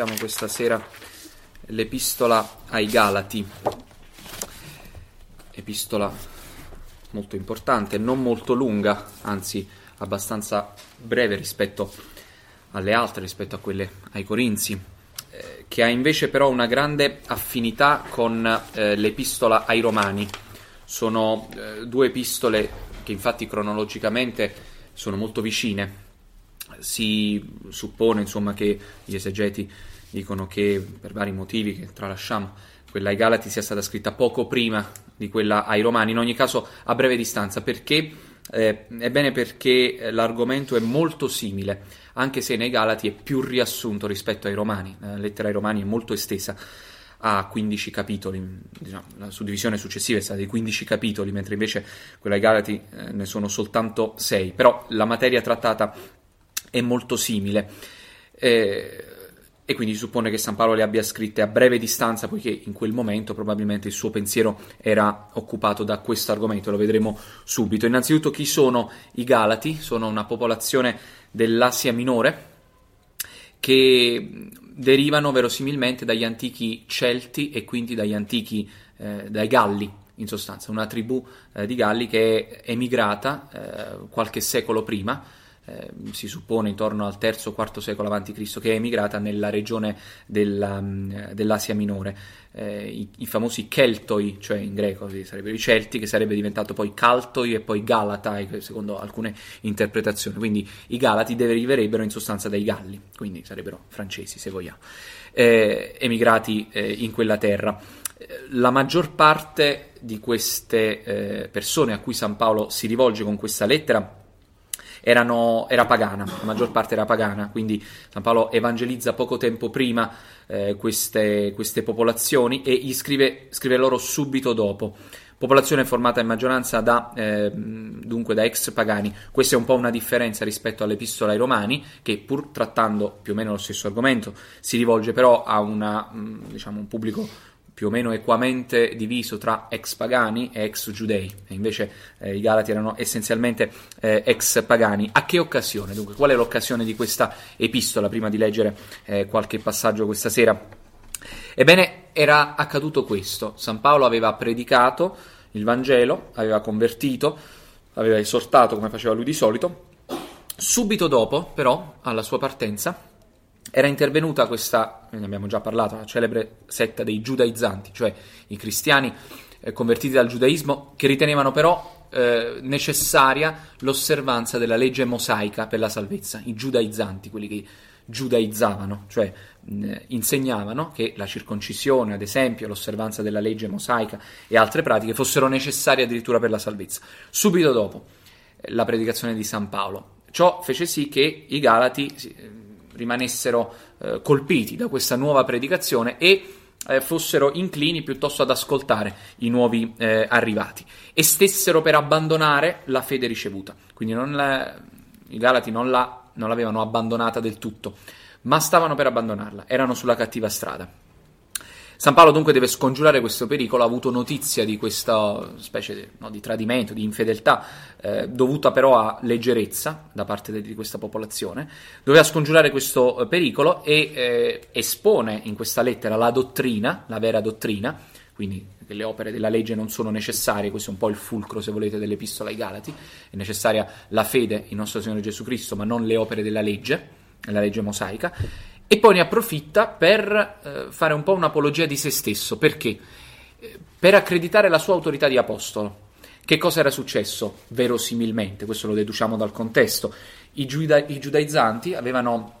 Commentiamo questa sera l'epistola ai Galati. Epistola molto importante, non molto lunga, anzi abbastanza breve rispetto alle altre, rispetto a quelle ai Corinzi, eh, che ha invece però una grande affinità con eh, l'epistola ai Romani. Sono eh, due epistole che infatti cronologicamente sono molto vicine, si suppone insomma che gli esegeti dicono che per vari motivi che tralasciamo quella ai Galati sia stata scritta poco prima di quella ai Romani, in ogni caso a breve distanza, perché eh, ebbene perché eh, l'argomento è molto simile, anche se nei Galati è più riassunto rispetto ai Romani, la lettera ai Romani è molto estesa a 15 capitoli, diciamo, la suddivisione successiva è stata di 15 capitoli, mentre invece quella ai Galati eh, ne sono soltanto 6, però la materia trattata è molto simile. Eh, e quindi si suppone che San Paolo le abbia scritte a breve distanza, poiché in quel momento probabilmente il suo pensiero era occupato da questo argomento, lo vedremo subito. Innanzitutto chi sono i Galati? Sono una popolazione dell'Asia Minore che derivano verosimilmente dagli antichi Celti e quindi dagli antichi, eh, dai Galli, in sostanza, una tribù eh, di Galli che è emigrata eh, qualche secolo prima, eh, si suppone intorno al III-IV secolo a.C., che è emigrata nella regione della, dell'Asia Minore. Eh, i, i, famosi Keltoi, cioè in greco sarebbero i Celti, che sarebbe diventato poi Caltoi e poi Galatai, secondo alcune interpretazioni. Quindi i Galati deriverebbero in sostanza dai Galli, quindi sarebbero francesi, se vogliamo, eh, emigrati eh, in quella terra la maggior parte di queste eh, persone a cui San Paolo si rivolge con questa lettera erano, era pagana, la maggior parte era pagana, quindi San Paolo evangelizza poco tempo prima eh, queste, queste, popolazioni e gli scrive, scrive loro subito dopo. Popolazione formata in maggioranza da, eh, dunque, da ex pagani. Questa è un po' una differenza rispetto all'epistola ai Romani, che pur trattando più o meno lo stesso argomento, si rivolge però a una, diciamo, un pubblico più o meno equamente diviso tra ex pagani e ex giudei, e invece eh, i Galati erano essenzialmente eh, ex pagani. A che occasione? Dunque, qual è l'occasione di questa epistola, prima di leggere eh, qualche passaggio questa sera? Ebbene, era accaduto questo. San Paolo aveva predicato il Vangelo, aveva convertito, aveva esortato come faceva lui di solito. Subito dopo, però, alla sua partenza, era intervenuta questa, ne abbiamo già parlato, la celebre setta dei giudaizzanti, cioè i cristiani eh, convertiti dal giudaismo che ritenevano però eh, necessaria l'osservanza della legge mosaica per la salvezza, i giudaizzanti, quelli che giudaizzavano, cioè mh, insegnavano che la circoncisione, ad esempio, l'osservanza della legge mosaica e altre pratiche fossero necessarie addirittura per la salvezza. Subito dopo eh, la predicazione di San Paolo. Ciò fece sì che i Galati rimanessero eh, colpiti da questa nuova predicazione e eh, fossero inclini piuttosto ad ascoltare i nuovi eh, arrivati e stessero per abbandonare la fede ricevuta. Quindi la, i Galati non, la, non l'avevano abbandonata del tutto, ma stavano per abbandonarla, erano sulla cattiva strada. San Paolo dunque deve scongiurare questo pericolo, ha avuto notizia di questa specie di, no, di tradimento, di infedeltà, eh, dovuta però a leggerezza da parte de- di questa popolazione, doveva scongiurare questo eh, pericolo e eh, espone in questa lettera la dottrina, la vera dottrina, quindi che le opere della legge non sono necessarie, questo è un po' il fulcro, se volete, dell'Epistola ai Galati, è necessaria la fede in nostro Signore Gesù Cristo, ma non le opere della legge, la legge mosaica, e poi ne approfitta per eh, fare un po' un'apologia di se stesso. Perché? Per accreditare la sua autorità di apostolo. Che cosa era successo? Verosimilmente, questo lo deduciamo dal contesto. I, giuda- i giudaizzanti avevano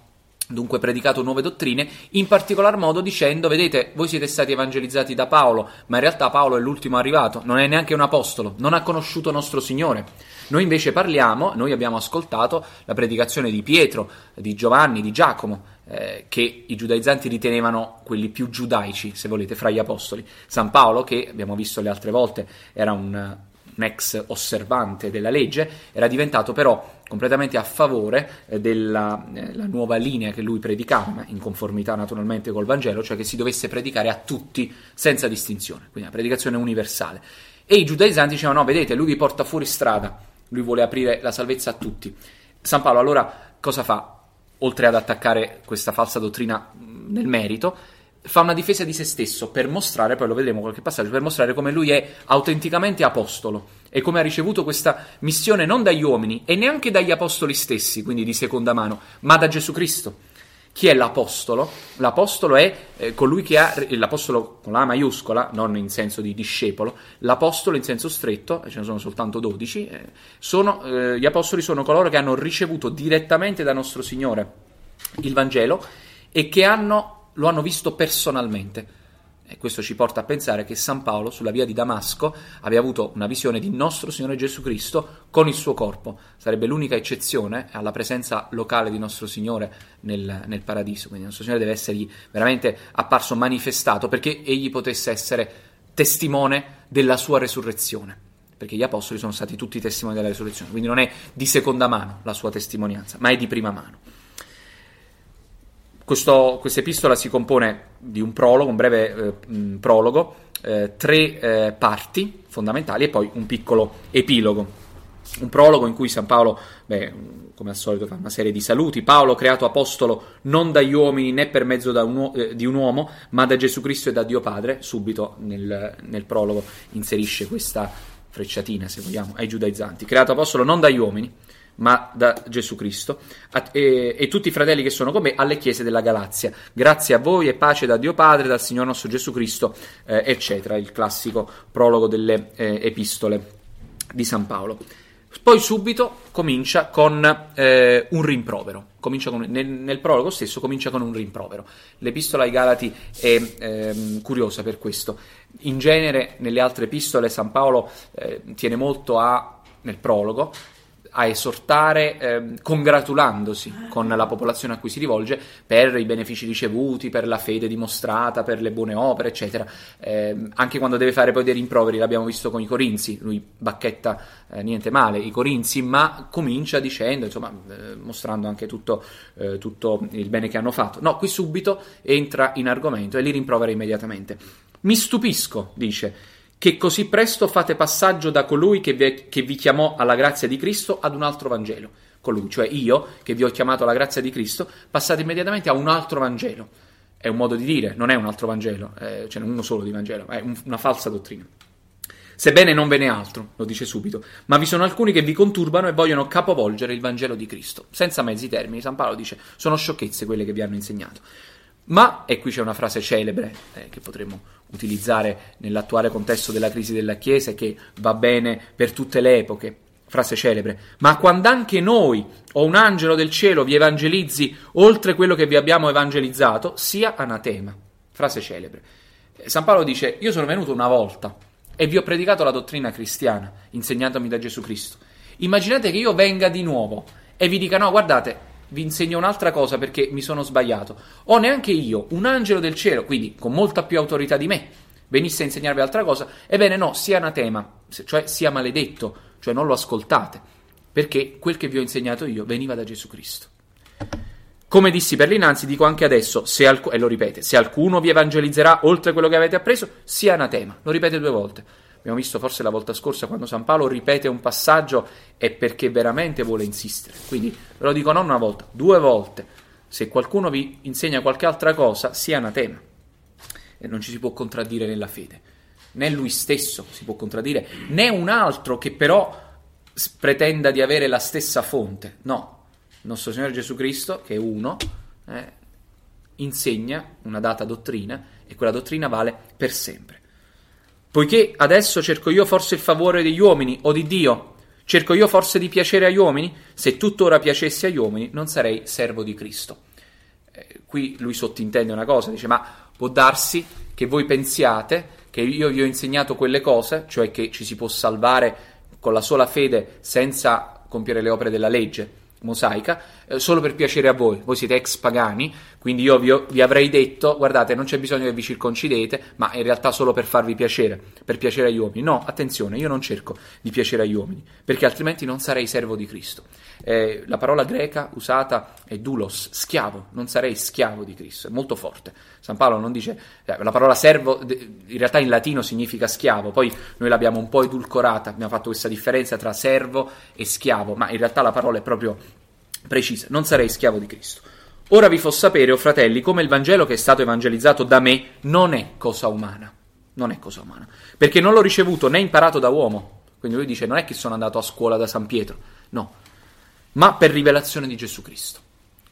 dunque predicato nuove dottrine, in particolar modo dicendo, vedete, voi siete stati evangelizzati da Paolo, ma in realtà Paolo è l'ultimo arrivato, non è neanche un apostolo, non ha conosciuto nostro Signore. Noi invece parliamo, noi abbiamo ascoltato la predicazione di Pietro, di Giovanni, di Giacomo, eh, che i giudaizzanti ritenevano quelli più giudaici, se volete, fra gli apostoli. San Paolo, che abbiamo visto le altre volte, era un, un ex osservante della legge, era diventato però completamente a favore eh, della eh, nuova linea che lui predicava, in conformità naturalmente col Vangelo, cioè che si dovesse predicare a tutti senza distinzione, quindi una predicazione universale. E i giudaizzanti dicevano: no, vedete, lui vi porta fuori strada, lui vuole aprire la salvezza a tutti. San Paolo allora cosa fa? Oltre ad attaccare questa falsa dottrina nel merito, fa una difesa di se stesso per mostrare, poi lo vedremo qualche passaggio, per mostrare come lui è autenticamente apostolo e come ha ricevuto questa missione non dagli uomini e neanche dagli apostoli stessi, quindi di seconda mano, ma da Gesù Cristo. Chi è l'apostolo? L'apostolo è eh, colui che ha, l'apostolo con la maiuscola, non in senso di discepolo, l'apostolo in senso stretto, ce ne sono soltanto 12, eh, sono, eh, gli apostoli sono coloro che hanno ricevuto direttamente da nostro Signore il Vangelo e che hanno, lo hanno visto personalmente. E questo ci porta a pensare che San Paolo, sulla via di Damasco, aveva avuto una visione di nostro Signore Gesù Cristo con il suo corpo. Sarebbe l'unica eccezione alla presenza locale di nostro Signore nel, nel paradiso. Quindi nostro Signore deve essergli veramente apparso manifestato perché egli potesse essere testimone della sua resurrezione. Perché gli apostoli sono stati tutti testimoni della resurrezione. Quindi non è di seconda mano la sua testimonianza, ma è di prima mano. Questa epistola si compone di un prologo, un breve eh, prologo, eh, tre eh, parti fondamentali e poi un piccolo epilogo. Un prologo in cui San Paolo, beh, come al solito, fa una serie di saluti. Paolo, creato apostolo non dagli uomini né per mezzo un, eh, di un uomo, ma da Gesù Cristo e da Dio Padre. Subito nel, nel prologo inserisce questa frecciatina, se vogliamo, ai giudaizzanti. Creato apostolo non dagli uomini, ma da Gesù Cristo, e, e, tutti i fratelli che sono con me alle chiese della Galazia. Grazie a voi e pace da Dio Padre, dal Signore nostro Gesù Cristo, eh, eccetera, il classico prologo delle eh, epistole di San Paolo. Poi subito comincia con eh, un rimprovero. Con, nel, nel, prologo stesso comincia con un rimprovero. L'epistola ai Galati è ehm, curiosa per questo. In genere, nelle altre epistole, San Paolo eh, tiene molto a, nel prologo, a esortare eh, congratulandosi con la popolazione a cui si rivolge per i benefici ricevuti, per la fede dimostrata, per le buone opere, eccetera. Eh, anche quando deve fare poi dei rimproveri, l'abbiamo visto con i Corinzi, lui bacchetta eh, niente male i Corinzi, ma comincia dicendo, insomma, eh, mostrando anche tutto, eh, tutto il bene che hanno fatto. No, qui subito entra in argomento e li rimprovera immediatamente. Mi stupisco, dice che così presto fate passaggio da colui che vi, che vi, chiamò alla grazia di Cristo ad un altro Vangelo. Colui, cioè io, che vi ho chiamato alla grazia di Cristo, passate immediatamente a un altro Vangelo. È un modo di dire, non è un altro Vangelo, eh, ce n'è uno solo di Vangelo, è un, una falsa dottrina. Sebbene non ve ne altro, lo dice subito, ma vi sono alcuni che vi conturbano e vogliono capovolgere il Vangelo di Cristo. Senza mezzi termini, San Paolo dice, sono sciocchezze quelle che vi hanno insegnato. Ma, e qui c'è una frase celebre eh, che potremmo utilizzare nell'attuale contesto della crisi della Chiesa e che va bene per tutte le epoche, frase celebre, ma quando anche noi o un angelo del cielo vi evangelizzi oltre quello che vi abbiamo evangelizzato, sia anatema. Frase celebre. Eh, San Paolo dice, io sono venuto una volta e vi ho predicato la dottrina cristiana, insegnatomi da Gesù Cristo. Immaginate che io venga di nuovo e vi dica, no, guardate, vi insegno un'altra cosa perché mi sono sbagliato. O neanche io, un angelo del cielo, quindi con molta più autorità di me, venisse a insegnarvi altra cosa, ebbene no, sia anatema, cioè sia maledetto, cioè non lo ascoltate, perché quel che vi ho insegnato io veniva da Gesù Cristo. Come dissi per l'inanzi, dico anche adesso, alc- e lo ripete, se alcuno vi evangelizzerà oltre quello che avete appreso, sia anatema. Lo ripete due volte. Abbiamo visto forse la volta scorsa quando San Paolo ripete un passaggio è perché veramente vuole insistere. Quindi ve lo dico non una volta, due volte. Se qualcuno vi insegna qualche altra cosa, sia anatema. E non ci si può contraddire nella fede. Né lui stesso si può contraddire, né un altro che però pretenda di avere la stessa fonte. No, il nostro Signore Gesù Cristo, che è uno, eh, insegna una data dottrina e quella dottrina vale per sempre. Poiché adesso cerco io forse il favore degli uomini o di Dio? Cerco io forse di piacere agli uomini? Se tuttora piacessi agli uomini, non sarei servo di Cristo. Eh, qui lui sottintende una cosa, dice: Ma può darsi che voi pensiate che io vi ho insegnato quelle cose, cioè che ci si può salvare con la sola fede senza compiere le opere della legge mosaica, eh, solo per piacere a voi. Voi siete ex pagani, Quindi io vi, vi, avrei detto, guardate, non c'è bisogno che vi circoncidete, ma in realtà solo per farvi piacere, per piacere agli uomini. No, attenzione, io non cerco di piacere agli uomini, perché altrimenti non sarei servo di Cristo. Eh, la parola greca usata è doulos, schiavo, non sarei schiavo di Cristo, è molto forte. San Paolo non dice, eh, la parola servo in realtà in latino significa schiavo, poi noi l'abbiamo un po' edulcorata, abbiamo fatto questa differenza tra servo e schiavo, ma in realtà la parola è proprio precisa, non sarei schiavo di Cristo. Ora vi fo sapere, o oh fratelli, come il Vangelo che è stato evangelizzato da me non è cosa umana. Non è cosa umana. Perché non l'ho ricevuto né imparato da uomo. Quindi lui dice, non è che sono andato a scuola da San Pietro. No. Ma per rivelazione di Gesù Cristo.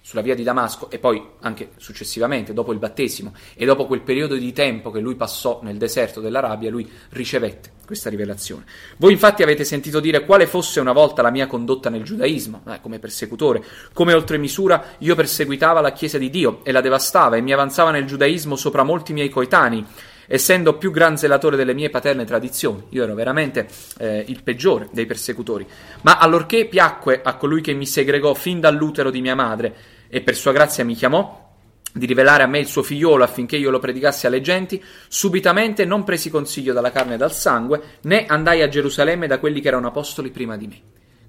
Sulla via di Damasco e poi anche successivamente, dopo il battesimo e dopo quel periodo di tempo che lui passò nel deserto dell'Arabia, lui ricevette questa rivelazione. Voi infatti avete sentito dire quale fosse una volta la mia condotta nel giudaismo, eh, come persecutore, come oltre misura io perseguitava la Chiesa di Dio e la devastava e mi avanzava nel giudaismo sopra molti miei coetanei essendo più gran zelatore delle mie paterne tradizioni. Io ero veramente eh, il peggiore dei persecutori. Ma allorché piacque a colui che mi segregò fin dall'utero di mia madre e per sua grazia mi chiamò, di rivelare a me il suo figliolo affinché io lo predicassi alle genti, subitamente non presi consiglio dalla carne e dal sangue, né andai a Gerusalemme da quelli che erano apostoli prima di me.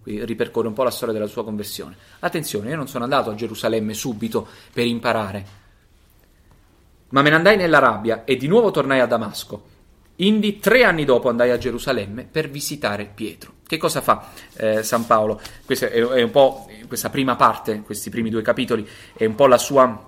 Qui ripercorre un po' la storia della sua conversione. Attenzione, io non sono andato a Gerusalemme subito per imparare, ma me ne andai nella rabbia e di nuovo tornai a Damasco. Indi tre anni dopo andai a Gerusalemme per visitare Pietro. Che cosa fa eh, San Paolo? Questa è, è un po' questa prima parte, questi primi due capitoli, è un po' la sua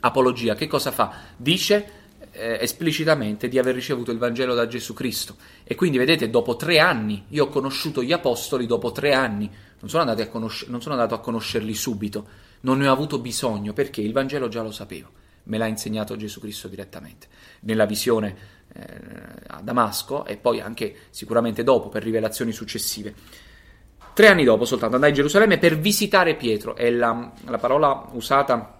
apologia. Che cosa fa? Dice eh, esplicitamente di aver ricevuto il Vangelo da Gesù Cristo. E quindi vedete, dopo tre anni, io ho conosciuto gli apostoli dopo tre anni, non sono, a conoscer- non sono andato a conoscerli subito, non ne ho avuto bisogno perché il Vangelo già lo sapevo, me l'ha insegnato Gesù Cristo direttamente, nella visione eh, a Damasco e poi anche sicuramente dopo per rivelazioni successive. Tre anni dopo soltanto andai a Gerusalemme per visitare Pietro e la, la parola usata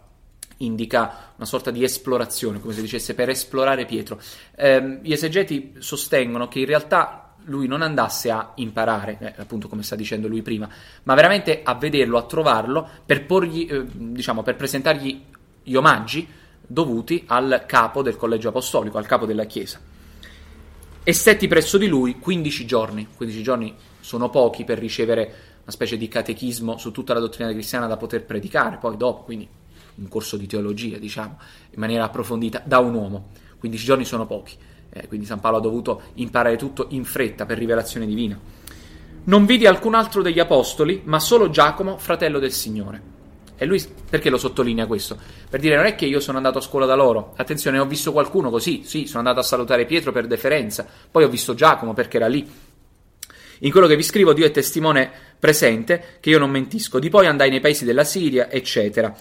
indica una sorta di esplorazione, come se dicesse per esplorare Pietro. Eh, gli esegeti sostengono che in realtà lui non andasse a imparare, eh, appunto come sta dicendo lui prima, ma veramente a vederlo, a trovarlo, per, porgli, eh, diciamo, per presentargli gli omaggi dovuti al capo del collegio apostolico, al capo della Chiesa. E stetti presso di lui 15 giorni. 15 giorni sono pochi per ricevere una specie di catechismo su tutta la dottrina cristiana da poter predicare, poi dopo, quindi un corso di teologia, diciamo, in maniera approfondita da un uomo. 15 giorni sono pochi, eh, quindi San Paolo ha dovuto imparare tutto in fretta per rivelazione divina. Non vidi alcun altro degli apostoli, ma solo Giacomo, fratello del Signore. E lui perché lo sottolinea questo? Per dire non è che io sono andato a scuola da loro, attenzione, ho visto qualcuno così, sì, sono andato a salutare Pietro per deferenza, poi ho visto Giacomo perché era lì. In quello che vi scrivo Dio è testimone presente che io non mentisco. Di poi andai nei paesi della Siria, eccetera.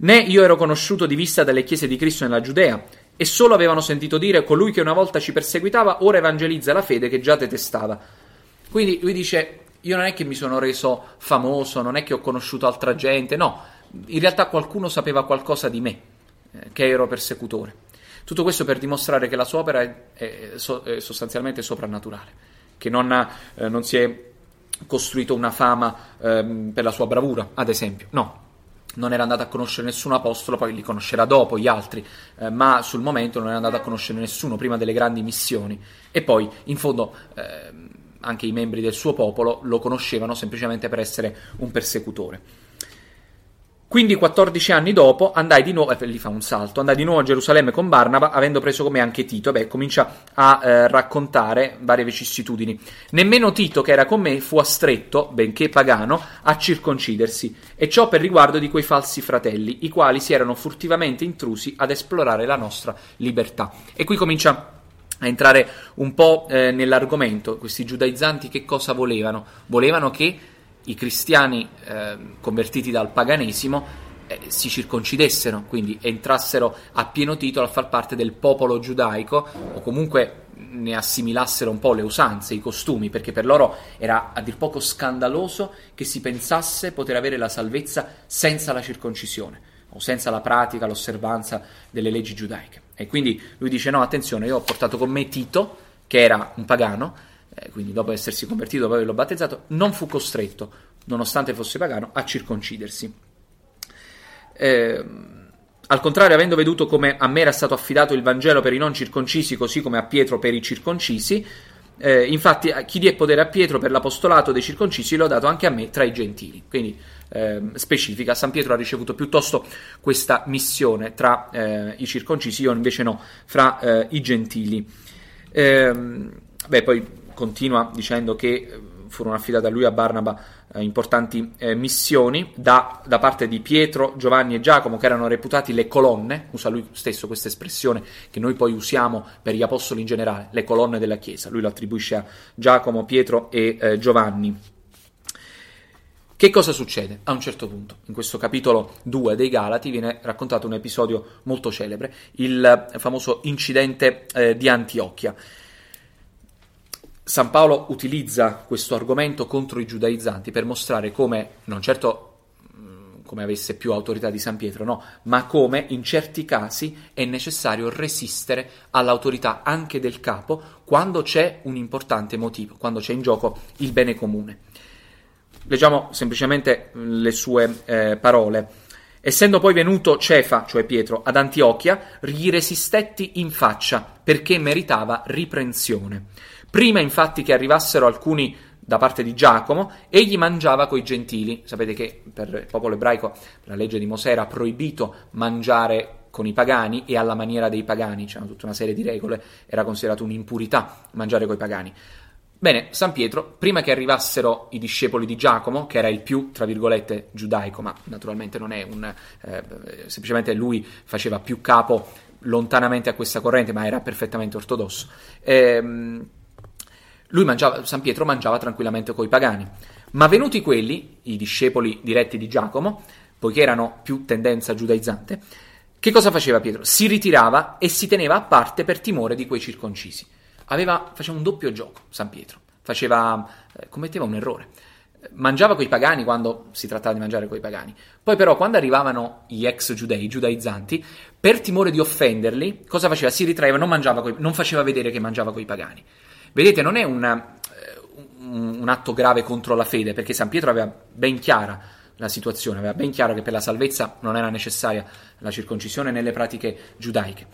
Né io ero conosciuto di vista dalle chiese di Cristo nella Giudea, e solo avevano sentito dire colui che una volta ci perseguitava ora evangelizza la fede che già detestava. Quindi lui dice: Io non è che mi sono reso famoso, non è che ho conosciuto altra gente, no in realtà qualcuno sapeva qualcosa di me, eh, che ero persecutore. Tutto questo per dimostrare che la sua opera è, sostanzialmente soprannaturale, che non, ha, eh, non, si è costruito una fama eh, per la sua bravura, ad esempio. No, non era andato a conoscere nessun apostolo, poi li conoscerà dopo gli altri, eh, ma sul momento non era andato a conoscere nessuno prima delle grandi missioni. E poi, in fondo, eh, anche i membri del suo popolo lo conoscevano semplicemente per essere un persecutore. Quindi 14 anni dopo andai di nuovo, eh, fa un salto, andai di nuovo a Gerusalemme con Barnaba, avendo preso con me anche Tito, beh, comincia a eh, raccontare varie vicissitudini. Nemmeno Tito, che era con me, fu astretto, benché pagano, a circoncidersi, e ciò per riguardo di quei falsi fratelli, i quali si erano furtivamente intrusi ad esplorare la nostra libertà. E qui comincia a entrare un po' eh, nell'argomento, questi giudaizzanti che cosa volevano? Volevano che i cristiani eh, convertiti dal paganesimo eh, si circoncidessero, quindi entrassero a pieno titolo a far parte del popolo giudaico o comunque ne assimilassero un po' le usanze, i costumi, perché per loro era a dir poco scandaloso che si pensasse poter avere la salvezza senza la circoncisione o senza la pratica, l'osservanza delle leggi giudaiche. E quindi lui dice no, attenzione, io ho portato con me Tito, che era un pagano, eh, quindi dopo essersi convertito, dopo averlo battezzato, non fu costretto, nonostante fosse pagano, a circoncidersi. Eh, al contrario, avendo veduto come a me era stato affidato il Vangelo per i non circoncisi, così come a Pietro per i circoncisi, eh, infatti chi diè potere a Pietro per l'apostolato dei circoncisi l'ho dato anche a me tra i gentili. Quindi eh, specifica, San Pietro ha ricevuto piuttosto questa missione tra eh, i circoncisi, io invece no, fra eh, i gentili. Ehm, beh, poi continua dicendo che furono affidate a lui a Barnaba eh, importanti eh, missioni da, da, parte di Pietro, Giovanni e Giacomo, che erano reputati le colonne, usa lui stesso questa espressione che noi poi usiamo per gli apostoli in generale, le colonne della Chiesa. Lui lo attribuisce a Giacomo, Pietro e eh, Giovanni. Che cosa succede? A un certo punto, in questo capitolo 2 dei Galati, viene raccontato un episodio molto celebre, il famoso incidente eh, di Antiochia. San Paolo utilizza questo argomento contro i giudaizzanti per mostrare come, non certo mm, come avesse più autorità di San Pietro, no, ma come in certi casi è necessario resistere all'autorità anche del capo quando c'è un importante motivo, quando c'è in gioco il bene comune. Leggiamo semplicemente mm, le sue eh, parole. Essendo poi venuto Cefa, cioè Pietro, ad Antiochia, gli resistetti in faccia perché meritava riprensione. Prima infatti che arrivassero alcuni da parte di Giacomo, egli mangiava coi gentili. Sapete che per il popolo ebraico la legge di Mosè era proibito mangiare con i pagani e alla maniera dei pagani, c'era tutta una serie di regole, era considerato un'impurità mangiare coi pagani. Bene, San Pietro, prima che arrivassero i discepoli di Giacomo, che era il più, tra virgolette, giudaico, ma naturalmente non è un... Eh, semplicemente lui faceva più capo lontanamente a questa corrente, ma era perfettamente ortodosso. Ehm, lui mangiava, San Pietro mangiava tranquillamente coi pagani. Ma venuti quelli, i discepoli diretti di Giacomo, poiché erano più tendenza giudaizzante, che cosa faceva Pietro? Si ritirava e si teneva a parte per timore di quei circoncisi. Aveva, faceva un doppio gioco San Pietro, faceva, eh, commetteva un errore. Mangiava coi pagani quando si trattava di mangiare coi pagani. Poi però quando arrivavano gli ex giudei, i giudaizzanti, per timore di offenderli, cosa faceva? Si ritraeva, non, coi, non faceva vedere che mangiava coi pagani. Vedete, non è una, eh, un, atto grave contro la fede, perché San Pietro aveva ben chiara la situazione, aveva ben chiaro che per la salvezza non era necessaria la circoncisione nelle pratiche giudaiche.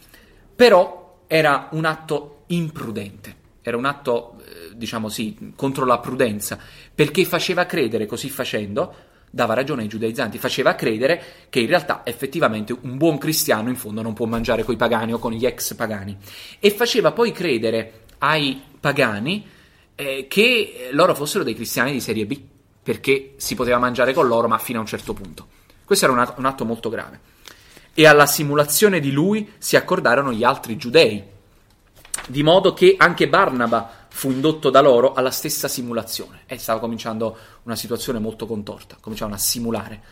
Però era un atto imprudente, era un atto, eh, diciamo sì, contro la prudenza, perché faceva credere, così facendo, dava ragione ai giudaizzanti, faceva credere che in realtà effettivamente un buon cristiano in fondo non può mangiare coi pagani o con gli ex pagani e faceva poi credere ai pagani eh, che loro fossero dei cristiani di serie B, perché si poteva mangiare con loro, ma fino a un certo punto. Questo era un atto, un atto molto grave. E alla simulazione di lui si accordarono gli altri giudei, di modo che anche Barnaba fu indotto da loro alla stessa simulazione. E stava cominciando una situazione molto contorta, cominciavano a simulare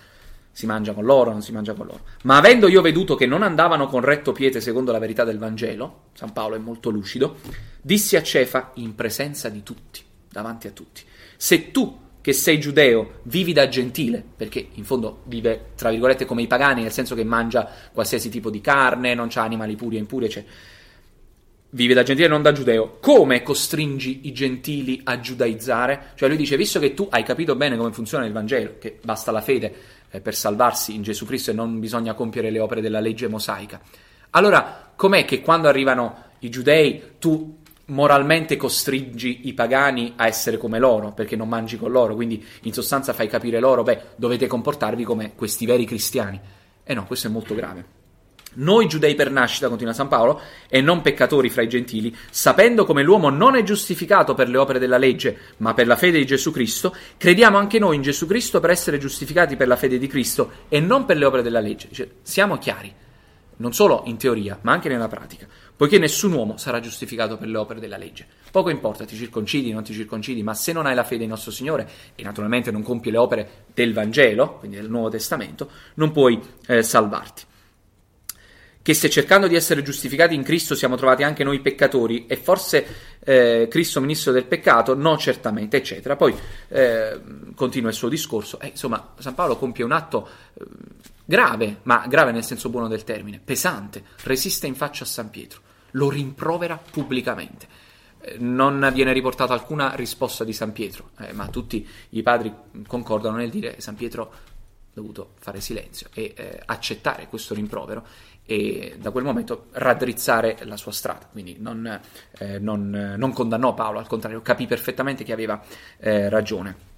si mangia con loro, non si mangia con loro. Ma avendo io veduto che non andavano con retto piede secondo la verità del Vangelo, San Paolo è molto lucido, dissi a Cefa in presenza di tutti, davanti a tutti, se tu che sei giudeo vivi da gentile, perché in fondo vive tra virgolette come i pagani, nel senso che mangia qualsiasi tipo di carne, non c'ha animali puri e impuri, cioè vive da gentile e non da giudeo, come costringi i gentili a giudaizzare? Cioè lui dice, visto che tu hai capito bene come funziona il Vangelo, che basta la fede per salvarsi in Gesù Cristo e non bisogna compiere le opere della legge mosaica. Allora, com'è che quando arrivano i giudei tu moralmente costringi i pagani a essere come loro, perché non mangi con loro, quindi in sostanza fai capire loro, beh, dovete comportarvi come questi veri cristiani. E eh no, questo è molto grave. Noi giudei per nascita, continua San Paolo, e non peccatori fra i gentili, sapendo come l'uomo non è giustificato per le opere della legge, ma per la fede di Gesù Cristo, crediamo anche noi in Gesù Cristo per essere giustificati per la fede di Cristo e non per le opere della legge. Dice, siamo chiari, non solo in teoria, ma anche nella pratica, poiché nessun uomo sarà giustificato per le opere della legge. Poco importa, ti circoncidi, non ti circoncidi, ma se non hai la fede in nostro Signore e naturalmente non compi le opere del Vangelo, quindi del Nuovo Testamento, non puoi eh, salvarti che se cercando di essere giustificati in Cristo siamo trovati anche noi peccatori e forse eh, Cristo ministro del peccato, no certamente, eccetera. Poi eh, continua il suo discorso, eh, insomma San Paolo compie un atto eh, grave, ma grave nel senso buono del termine, pesante, resiste in faccia a San Pietro, lo rimprovera pubblicamente. Eh, non viene riportata alcuna risposta di San Pietro, eh, ma tutti i padri concordano nel dire che San Pietro dovuto fare silenzio e accettare questo rimprovero e da quel momento raddrizzare la sua strada. Quindi non, eh, non, non condannò Paolo, al contrario, capì perfettamente che aveva eh, ragione.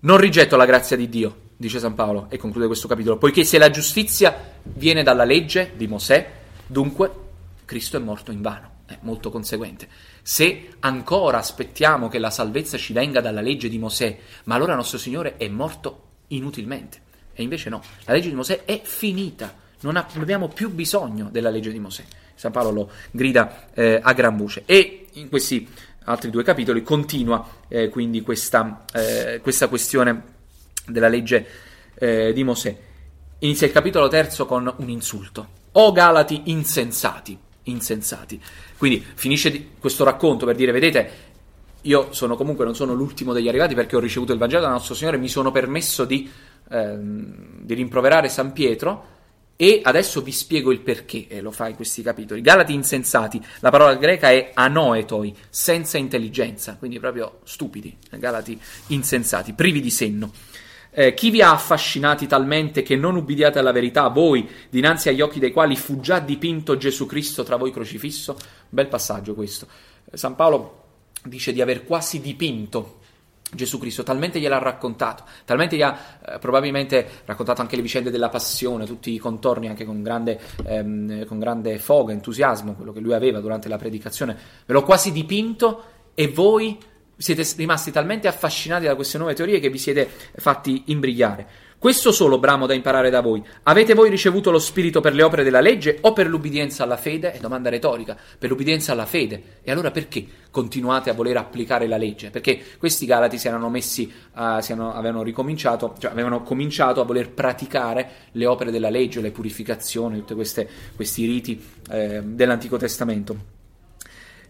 Non rigetto la grazia di Dio, dice San Paolo, e conclude questo capitolo, poiché se la giustizia viene dalla legge di Mosè, dunque Cristo è morto in vano, è molto conseguente. Se ancora aspettiamo che la salvezza ci venga dalla legge di Mosè, ma allora nostro Signore è morto inutilmente. E invece no, la legge di Mosè è finita, non, abbiamo più bisogno della legge di Mosè. San Paolo lo grida eh, a gran voce. E in questi altri due capitoli continua eh, quindi questa, eh, questa, questione della legge eh, di Mosè. Inizia il capitolo terzo con un insulto. O Galati insensati, insensati. Quindi finisce questo racconto per dire, vedete, io sono comunque non sono l'ultimo degli arrivati perché ho ricevuto il Vangelo dal nostro Signore, mi sono permesso di, ehm, di rimproverare San Pietro e adesso vi spiego il perché, e lo fa in questi capitoli. Galati insensati, la parola greca è anoetoi, senza intelligenza, quindi proprio stupidi, Galati insensati, privi di senno. Eh, chi vi ha affascinati talmente che non ubbidiate alla verità, voi, dinanzi agli occhi dei quali fu già dipinto Gesù Cristo tra voi crocifisso? Bel passaggio questo. San Paolo dice di aver quasi dipinto Gesù Cristo, talmente gliel'ha raccontato, talmente gli ha eh, probabilmente raccontato anche le vicende della passione, tutti i contorni, anche con grande, ehm, con grande foga, entusiasmo, quello che lui aveva durante la predicazione, ve l'ho quasi dipinto e voi siete rimasti talmente affascinati da queste nuove teorie che vi siete fatti imbrigliare. Questo solo bramo da imparare da voi. Avete voi ricevuto lo spirito per le opere della legge o per l'ubbidienza alla fede? È domanda retorica. Per l'ubbidienza alla fede. E allora perché continuate a voler applicare la legge? Perché questi Galati si erano messi, uh, si erano, avevano ricominciato, cioè avevano cominciato a voler praticare le opere della legge, le purificazioni, tutti questi riti eh, dell'Antico Testamento.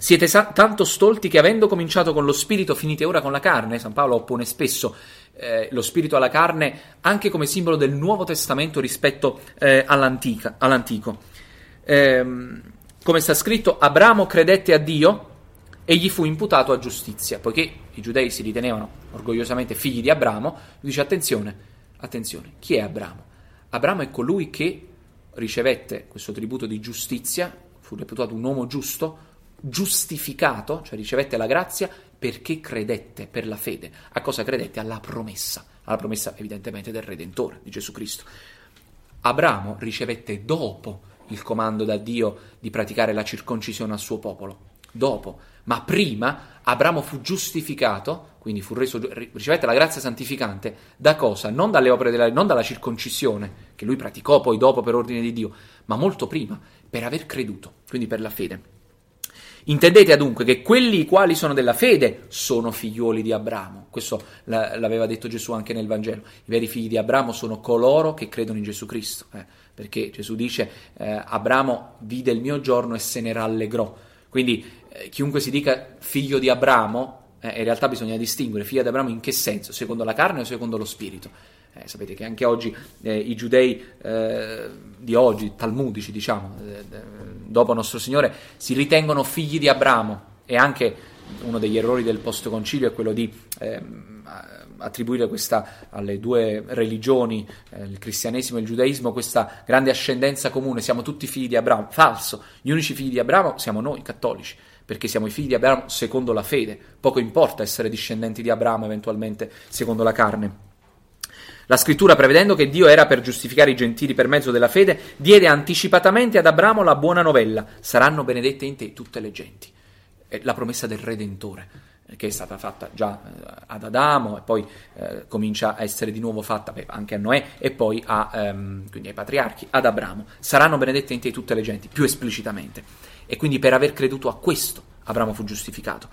Siete sa- tanto stolti che avendo cominciato con lo spirito finite ora con la carne, San Paolo oppone spesso eh, lo spirito alla carne anche come simbolo del Nuovo Testamento rispetto eh, all'antico. Eh, come sta scritto, Abramo credette a Dio e gli fu imputato a giustizia, poiché i giudei si ritenevano orgogliosamente figli di Abramo, dice attenzione, attenzione, chi è Abramo? Abramo è colui che ricevette questo tributo di giustizia, fu reputato un uomo giusto, giustificato, cioè ricevette la grazia perché credette per la fede. A cosa credette? Alla promessa, alla promessa evidentemente del Redentore, di Gesù Cristo. Abramo ricevette dopo il comando da Dio di praticare la circoncisione al suo popolo, dopo, ma prima Abramo fu giustificato, quindi fu reso, ricevette la grazia santificante da cosa? Non dalle opere della non dalla circoncisione, che lui praticò poi dopo per ordine di Dio, ma molto prima, per aver creduto, quindi per la fede. Intendete adunque che quelli i quali sono della fede sono figliuoli di Abramo. Questo l'aveva detto Gesù anche nel Vangelo. I veri figli di Abramo sono coloro che credono in Gesù Cristo. Eh, perché Gesù dice eh, Abramo vide il mio giorno e se ne rallegrò. Quindi eh, chiunque si dica figlio di Abramo, eh, in realtà bisogna distinguere figlio di Abramo in che senso? Secondo la carne o secondo lo spirito? Eh, sapete che anche oggi eh, i giudei eh, di oggi, talmudici diciamo, eh, dopo nostro Signore, si ritengono figli di Abramo e anche uno degli errori del post-concilio è quello di ehm, attribuire questa, alle due religioni, eh, il cristianesimo e il giudaismo, questa grande ascendenza comune, siamo tutti figli di Abramo. Falso, gli unici figli di Abramo siamo noi cattolici perché siamo i figli di Abramo secondo la fede. Poco importa essere discendenti di Abramo eventualmente secondo la carne. La scrittura, prevedendo che Dio era per giustificare i gentili per mezzo della fede, diede anticipatamente ad Abramo la buona novella: saranno benedette in te tutte le genti. È la promessa del Redentore, eh, che è stata fatta già eh, ad Adamo e poi eh, comincia a essere di nuovo fatta anche a Noè e poi a, ehm, ai patriarchi, ad Abramo. Saranno benedette in te tutte le genti, più esplicitamente. E quindi per aver creduto a questo Abramo fu giustificato.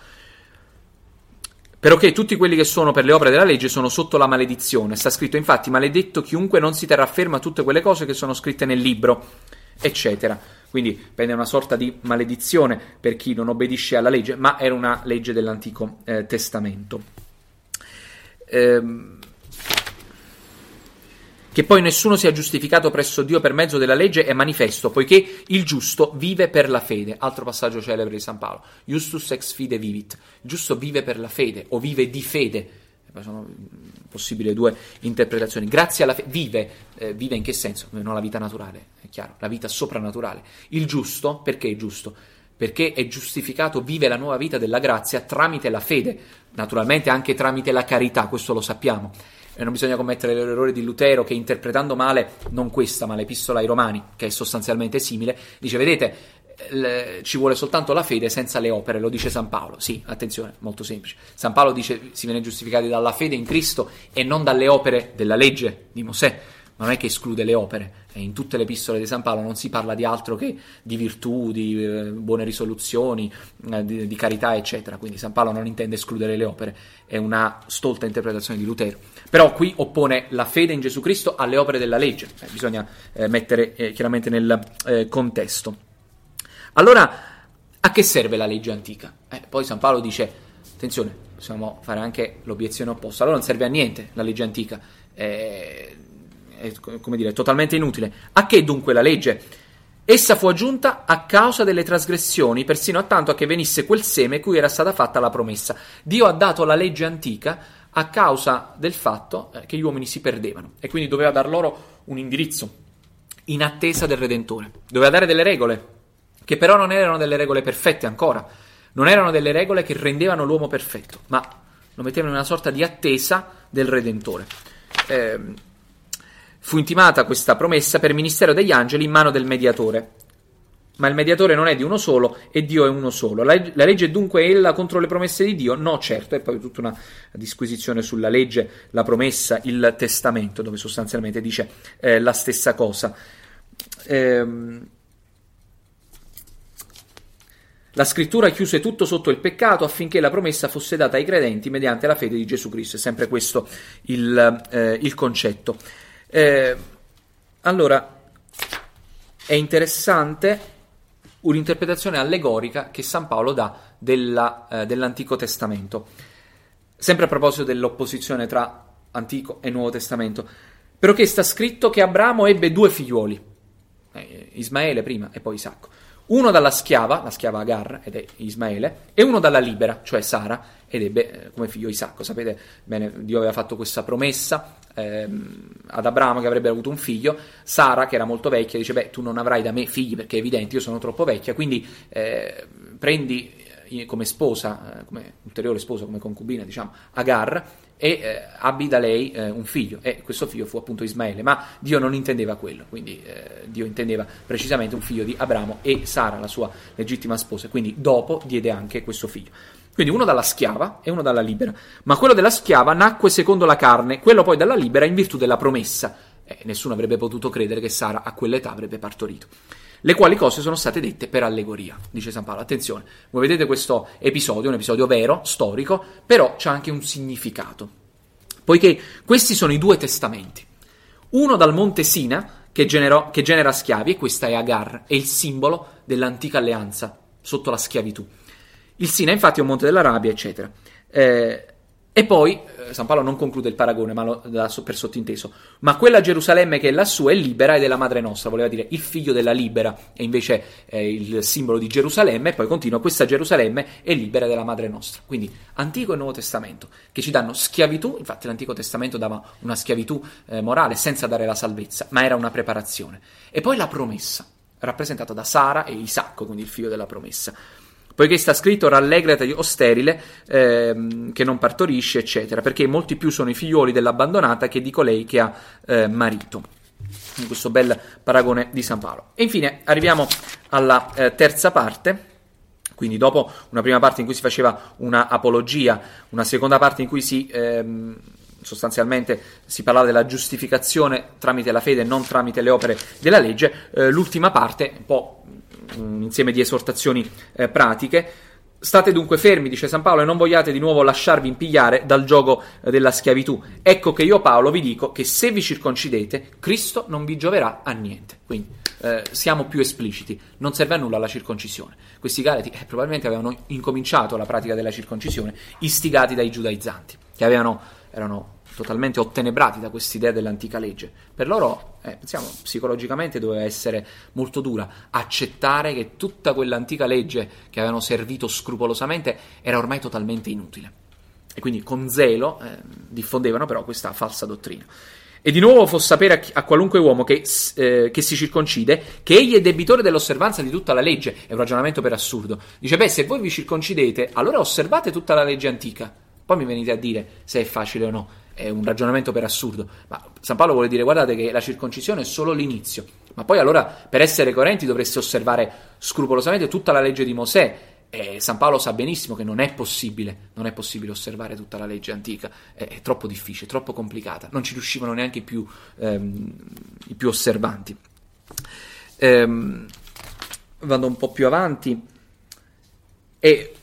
Però che tutti quelli che sono per le opere della legge sono sotto la maledizione. Sta scritto infatti maledetto chiunque non si terrà fermo a tutte quelle cose che sono scritte nel libro, eccetera. Quindi prende una sorta di maledizione per chi non obbedisce alla legge, ma era una legge dell'Antico eh, Testamento. Ehm, che poi nessuno sia giustificato presso Dio per mezzo della legge è manifesto, poiché il giusto vive per la fede. Altro passaggio celebre di San Paolo. Justus ex fide vivit. Il giusto vive per la fede o vive di fede. sono possibili due interpretazioni. Grazie alla fede, vive, eh, vive in che senso? Non la vita naturale, è chiaro, la vita soprannaturale. Il giusto, perché è giusto? Perché è giustificato, vive la nuova vita della grazia tramite la fede, naturalmente anche tramite la carità, questo lo sappiamo. E non bisogna commettere l'errore di Lutero che interpretando male, non questa, ma l'epistola ai Romani, che è sostanzialmente simile, dice, vedete, ci vuole soltanto la fede senza le opere, lo dice San Paolo. Sì, attenzione, molto semplice. San Paolo dice si viene giustificati dalla fede in Cristo e non dalle opere della legge di Mosè. Ma non è che esclude le opere. In tutte le epistole di San Paolo non si parla di altro che di virtù, di eh, buone risoluzioni, eh, di, di, carità, eccetera. Quindi San Paolo non intende escludere le opere. È una stolta interpretazione di Lutero. Però qui oppone la fede in Gesù Cristo alle opere della legge. Eh, bisogna eh, mettere eh, chiaramente nel eh, contesto. Allora, a che serve la legge antica? Eh, poi San Paolo dice, attenzione, possiamo fare anche l'obiezione opposta, allora non serve a niente la legge antica, è, è come dire, totalmente inutile. A che dunque la legge? Essa fu aggiunta a causa delle trasgressioni, persino a tanto che venisse quel seme cui era stata fatta la promessa. Dio ha dato la legge antica a causa del fatto eh, che gli uomini si perdevano e quindi doveva dar loro un indirizzo in attesa del Redentore. Doveva dare delle regole che però non erano delle regole perfette ancora, non erano delle regole che rendevano l'uomo perfetto, ma lo mettevano in una sorta di attesa del Redentore. Eh, fu intimata questa promessa per ministero degli angeli in mano del mediatore. Ma il mediatore non è di uno solo e Dio è uno solo. La, la legge è dunque ella contro le promesse di Dio? No, certo, e poi tutta una disquisizione sulla legge, la promessa, il testamento, dove sostanzialmente dice eh, la stessa cosa. Ehm la scrittura chiuse tutto sotto il peccato affinché la promessa fosse data ai credenti mediante la fede di Gesù Cristo. È sempre questo il, eh, il concetto. Eh, allora, è interessante un'interpretazione allegorica che San Paolo dà della, eh, dell'Antico Testamento. Sempre a proposito dell'opposizione tra Antico e Nuovo Testamento. Perché sta scritto che Abramo ebbe due figlioli, eh, Ismaele prima e poi Isacco uno dalla schiava, la schiava Agar, ed è Ismaele, e uno dalla libera, cioè Sara, ed ebbe eh, come figlio Isacco. Sapete bene, Dio aveva fatto questa promessa ehm, ad Abramo che avrebbe avuto un figlio, Sara, che era molto vecchia, dice, beh, tu non avrai da me figli perché è evidente, io sono troppo vecchia, quindi eh, prendi eh, come sposa, eh, come ulteriore sposa, come concubina, diciamo, Agar, e eh, abbi da lei eh, un figlio. E questo figlio fu appunto Ismaele ma Dio non intendeva quello. Quindi eh, Dio intendeva precisamente un figlio di Abramo e Sara la sua legittima sposa. Quindi dopo diede anche questo figlio. Quindi uno dalla schiava e uno dalla libera. Ma quello della schiava nacque secondo la carne quello poi dalla libera in virtù della promessa. E nessuno avrebbe potuto credere che Sara a quell'età avrebbe partorito le quali cose sono state dette per allegoria, dice San Paolo. Attenzione, voi vedete questo episodio, un episodio vero, storico, però c'è anche un significato, poiché questi sono i due testamenti. Uno dal monte Sina, che, generò, che genera schiavi, e questa è Agar, è il simbolo dell'antica alleanza sotto la schiavitù. Il Sina, infatti, è un monte dell'Arabia, eccetera. Eh, e poi San Paolo non conclude il paragone, ma lo dà per sottinteso. Ma quella Gerusalemme che è lassù è libera ed è la madre nostra, voleva dire il figlio della libera, e invece è il simbolo di Gerusalemme, e poi continua, questa Gerusalemme è libera della madre nostra. Quindi Antico e Nuovo Testamento, che ci danno schiavitù, infatti l'Antico Testamento dava una schiavitù eh, morale senza dare la salvezza, ma era una preparazione. E poi la promessa, rappresentata da Sara e Isacco, quindi il figlio della promessa poiché sta scritto rallegrati o sterile ehm, che non partorisce, eccetera, perché molti più sono i figlioli dell'abbandonata che di colei che ha eh, marito. In questo bel paragone di San Paolo. E infine arriviamo alla eh, terza parte. Quindi dopo una prima parte in cui si faceva una apologia, una seconda parte in cui si ehm, sostanzialmente si parlava della giustificazione tramite la fede e non tramite le opere della legge, eh, l'ultima parte, un po' un insieme di esortazioni eh, pratiche. State dunque fermi, dice San Paolo, e non vogliate di nuovo lasciarvi impigliare dal gioco eh, della schiavitù. Ecco che io, Paolo, vi dico che se vi circoncidete, Cristo non vi gioverà a niente. Quindi eh, siamo più espliciti, non serve a nulla la circoncisione. Questi galati eh, probabilmente avevano incominciato la pratica della circoncisione, istigati dai giudaizzanti, che avevano, erano totalmente ottenebrati da quest'idea dell'antica legge. Per loro, eh, pensiamo, psicologicamente doveva essere molto dura accettare che tutta quell'antica legge che avevano servito scrupolosamente era ormai totalmente inutile. e quindi con zelo eh, diffondevano però questa falsa dottrina. E di nuovo fa sapere a, chi, a qualunque uomo che, eh, che, si circoncide che egli è debitore dell'osservanza di tutta la legge. È un ragionamento per assurdo. Dice, beh, se voi vi circoncidete, allora osservate tutta la legge antica. Poi mi venite a dire se è facile o no. È un ragionamento per assurdo. Ma San Paolo vuole dire, guardate che la circoncisione è solo l'inizio. Ma poi allora, per essere coerenti, dovreste osservare scrupolosamente tutta la legge di Mosè e San Paolo sa benissimo che non è possibile, non è possibile osservare tutta la legge antica, è, è troppo difficile, troppo complicata, non ci riuscivano neanche i più, ehm, i più osservanti. Ehm, vado un po' più avanti e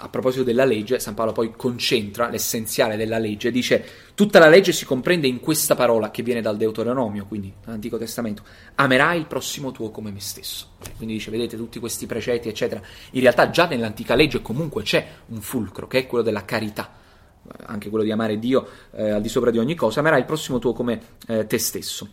a proposito della legge, San Paolo poi concentra l'essenziale della legge, dice tutta la legge si comprende in questa parola che viene dal Deuteronomio, quindi dall'Antico Testamento, amerai il prossimo tuo come me stesso. Quindi dice, vedete tutti questi precetti, eccetera. In realtà già nell'antica legge comunque c'è un fulcro, che è quello della carità, anche quello di amare Dio eh, al di sopra di ogni cosa, amerai il prossimo tuo come eh, te stesso.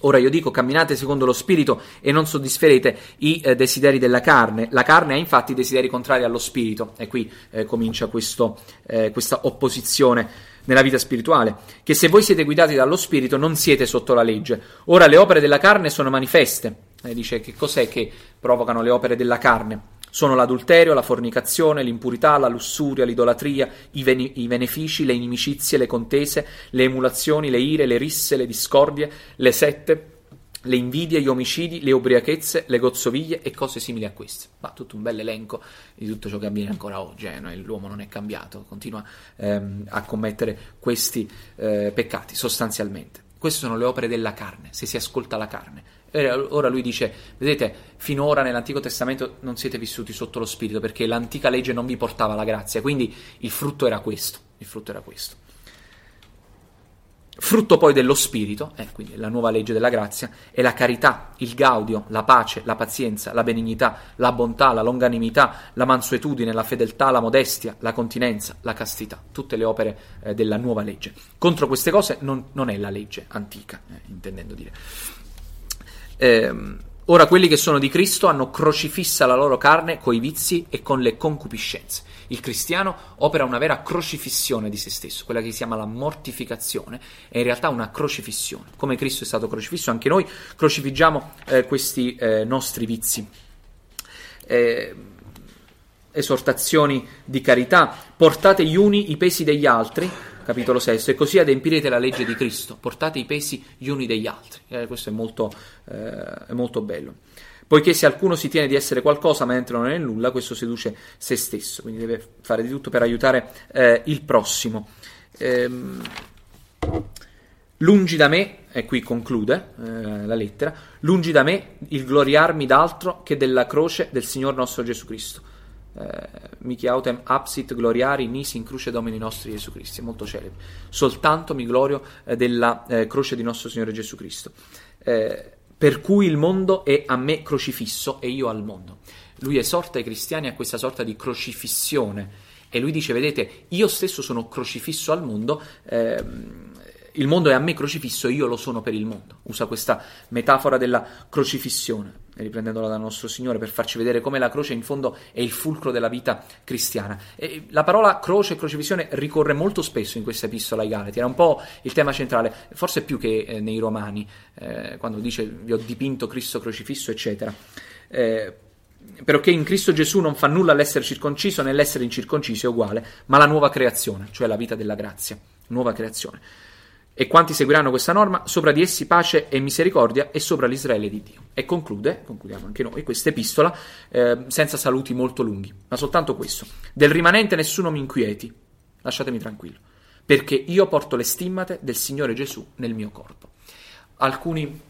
Ora io dico camminate secondo lo spirito e non soddisferete i eh, desideri della carne. La carne ha infatti desideri contrari allo spirito e qui eh, comincia questo, eh, questa opposizione nella vita spirituale, che se voi siete guidati dallo spirito non siete sotto la legge. Ora le opere della carne sono manifeste. Eh, dice che cos'è che provocano le opere della carne? Sono l'adulterio, la fornicazione, l'impurità, la lussuria, l'idolatria, i, ven- i, benefici, le inimicizie, le contese, le emulazioni, le ire, le risse, le discordie, le sette, le invidie, gli omicidi, le ubriachezze, le gozzoviglie e cose simili a queste. Ma tutto un bel elenco di tutto ciò che avviene ancora oggi. Eh? L'uomo non è cambiato, continua ehm, a commettere questi eh, peccati sostanzialmente. Queste sono le opere della carne, se si ascolta la carne. Ora lui dice, vedete, finora nell'Antico Testamento non siete vissuti sotto lo Spirito perché l'antica legge non vi portava la grazia, quindi il frutto era questo, il frutto era questo. Frutto poi dello Spirito, eh, quindi la nuova legge della grazia, è la carità, il gaudio, la pace, la pazienza, la benignità, la bontà, la longanimità, la mansuetudine, la fedeltà, la modestia, la continenza, la castità, tutte le opere eh, della nuova legge. Contro queste cose non, non è la legge antica, eh, intendendo dire. Eh, ora quelli che sono di Cristo hanno crocifissa la loro carne coi vizi e con le concupiscenze. Il cristiano opera una vera crocifissione di se stesso, quella che si chiama la mortificazione, è in realtà una crocifissione. Come Cristo è stato crocifisso, anche noi crocifiggiamo eh, questi eh, nostri vizi. Eh, esortazioni di carità, portate gli uni i pesi degli altri, capitolo 6, e così adempirete la legge di Cristo, portate i pesi gli uni degli altri. Eh, questo è molto, eh, molto bello. Poiché se qualcuno si tiene di essere qualcosa mentre non è nulla, questo seduce se stesso, quindi deve fare di tutto per aiutare eh, il prossimo. Ehm, lungi da me, e qui conclude eh, la lettera, lungi da me il gloriarmi d'altro che della croce del Signore nostro Gesù Cristo eh, mihi autem absit gloriari nisi in cruce domini nostri Gesù Cristo, è molto celebre. Soltanto mi glorio eh, della eh, croce di nostro Signore Gesù Cristo. Per cui il mondo è a me crocifisso e io al mondo. Lui esorta i cristiani a questa sorta di crocifissione e lui dice, vedete, io stesso sono crocifisso al mondo, ehm, il mondo è a me crocifisso e io lo sono per il mondo. Usa questa metafora della crocifissione, riprendendola dal nostro Signore, per farci vedere come la croce in fondo è il fulcro della vita cristiana. E la parola croce e crocifissione ricorre molto spesso in questa epistola ai Galati, era un po' il tema centrale, forse più che eh, nei Romani, eh, quando dice vi ho dipinto Cristo crocifisso, eccetera. Eh, perché in Cristo Gesù non fa nulla l'essere circonciso né l'essere incirconciso è uguale, ma la nuova creazione, cioè la vita della grazia, nuova creazione e quanti seguiranno questa norma, sopra di essi pace e misericordia e sopra l'Israele di Dio. E conclude, concludiamo anche noi, questa epistola eh, senza saluti molto lunghi, ma soltanto questo. Del rimanente nessuno mi inquieti, lasciatemi tranquillo, perché io porto le stimmate del Signore Gesù nel mio corpo. Alcuni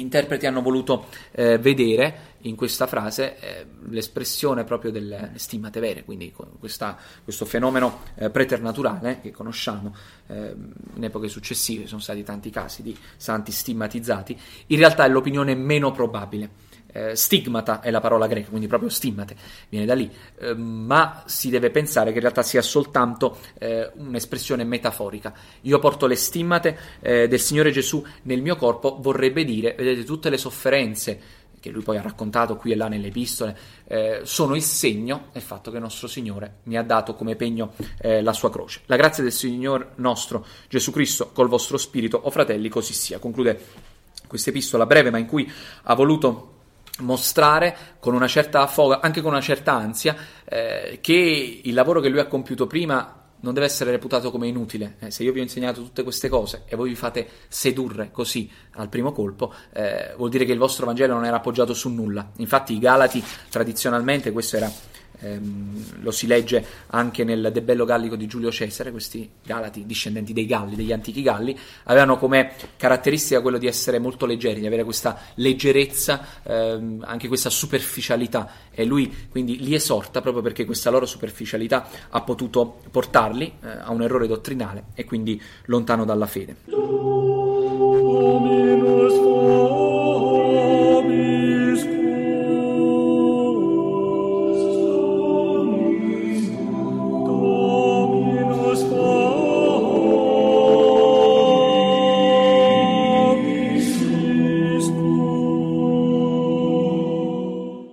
interpreti hanno voluto eh, vedere in questa frase eh, l'espressione proprio delle stimmate vere, quindi questa, questo fenomeno eh, preternaturale che conosciamo eh, in epoche successive, sono stati tanti casi di santi stigmatizzati, in realtà è l'opinione meno probabile. Eh, stigmata è la parola greca, quindi proprio stimmate, viene da lì, eh, ma si deve pensare che in realtà sia soltanto eh, un'espressione metaforica. Io porto le stimmate eh, del Signore Gesù nel mio corpo, vorrebbe dire, vedete, tutte le sofferenze che lui poi ha raccontato qui e là nelle epistole, eh, sono il segno del fatto che il nostro Signore mi ha dato come pegno eh, la sua croce. La grazia del Signore nostro Gesù Cristo col vostro spirito, o oh fratelli, così sia. Conclude questa epistola breve, ma in cui ha voluto mostrare con una certa foga, anche con una certa ansia, eh, che il lavoro che lui ha compiuto prima non deve essere reputato come inutile. Eh, se io vi ho insegnato tutte queste cose e voi vi fate sedurre così al primo colpo, eh, vuol dire che il vostro Vangelo non era appoggiato su nulla. Infatti i Galati tradizionalmente, questo era ehm, lo si legge anche nel De Bello Gallico di Giulio Cesare, questi Galati, discendenti dei Galli, degli antichi Galli, avevano come caratteristica quello di essere molto leggeri, di avere questa leggerezza, ehm, anche questa superficialità e lui quindi li esorta proprio perché questa loro superficialità ha potuto portarli eh, a un errore dottrinale e quindi lontano dalla fede.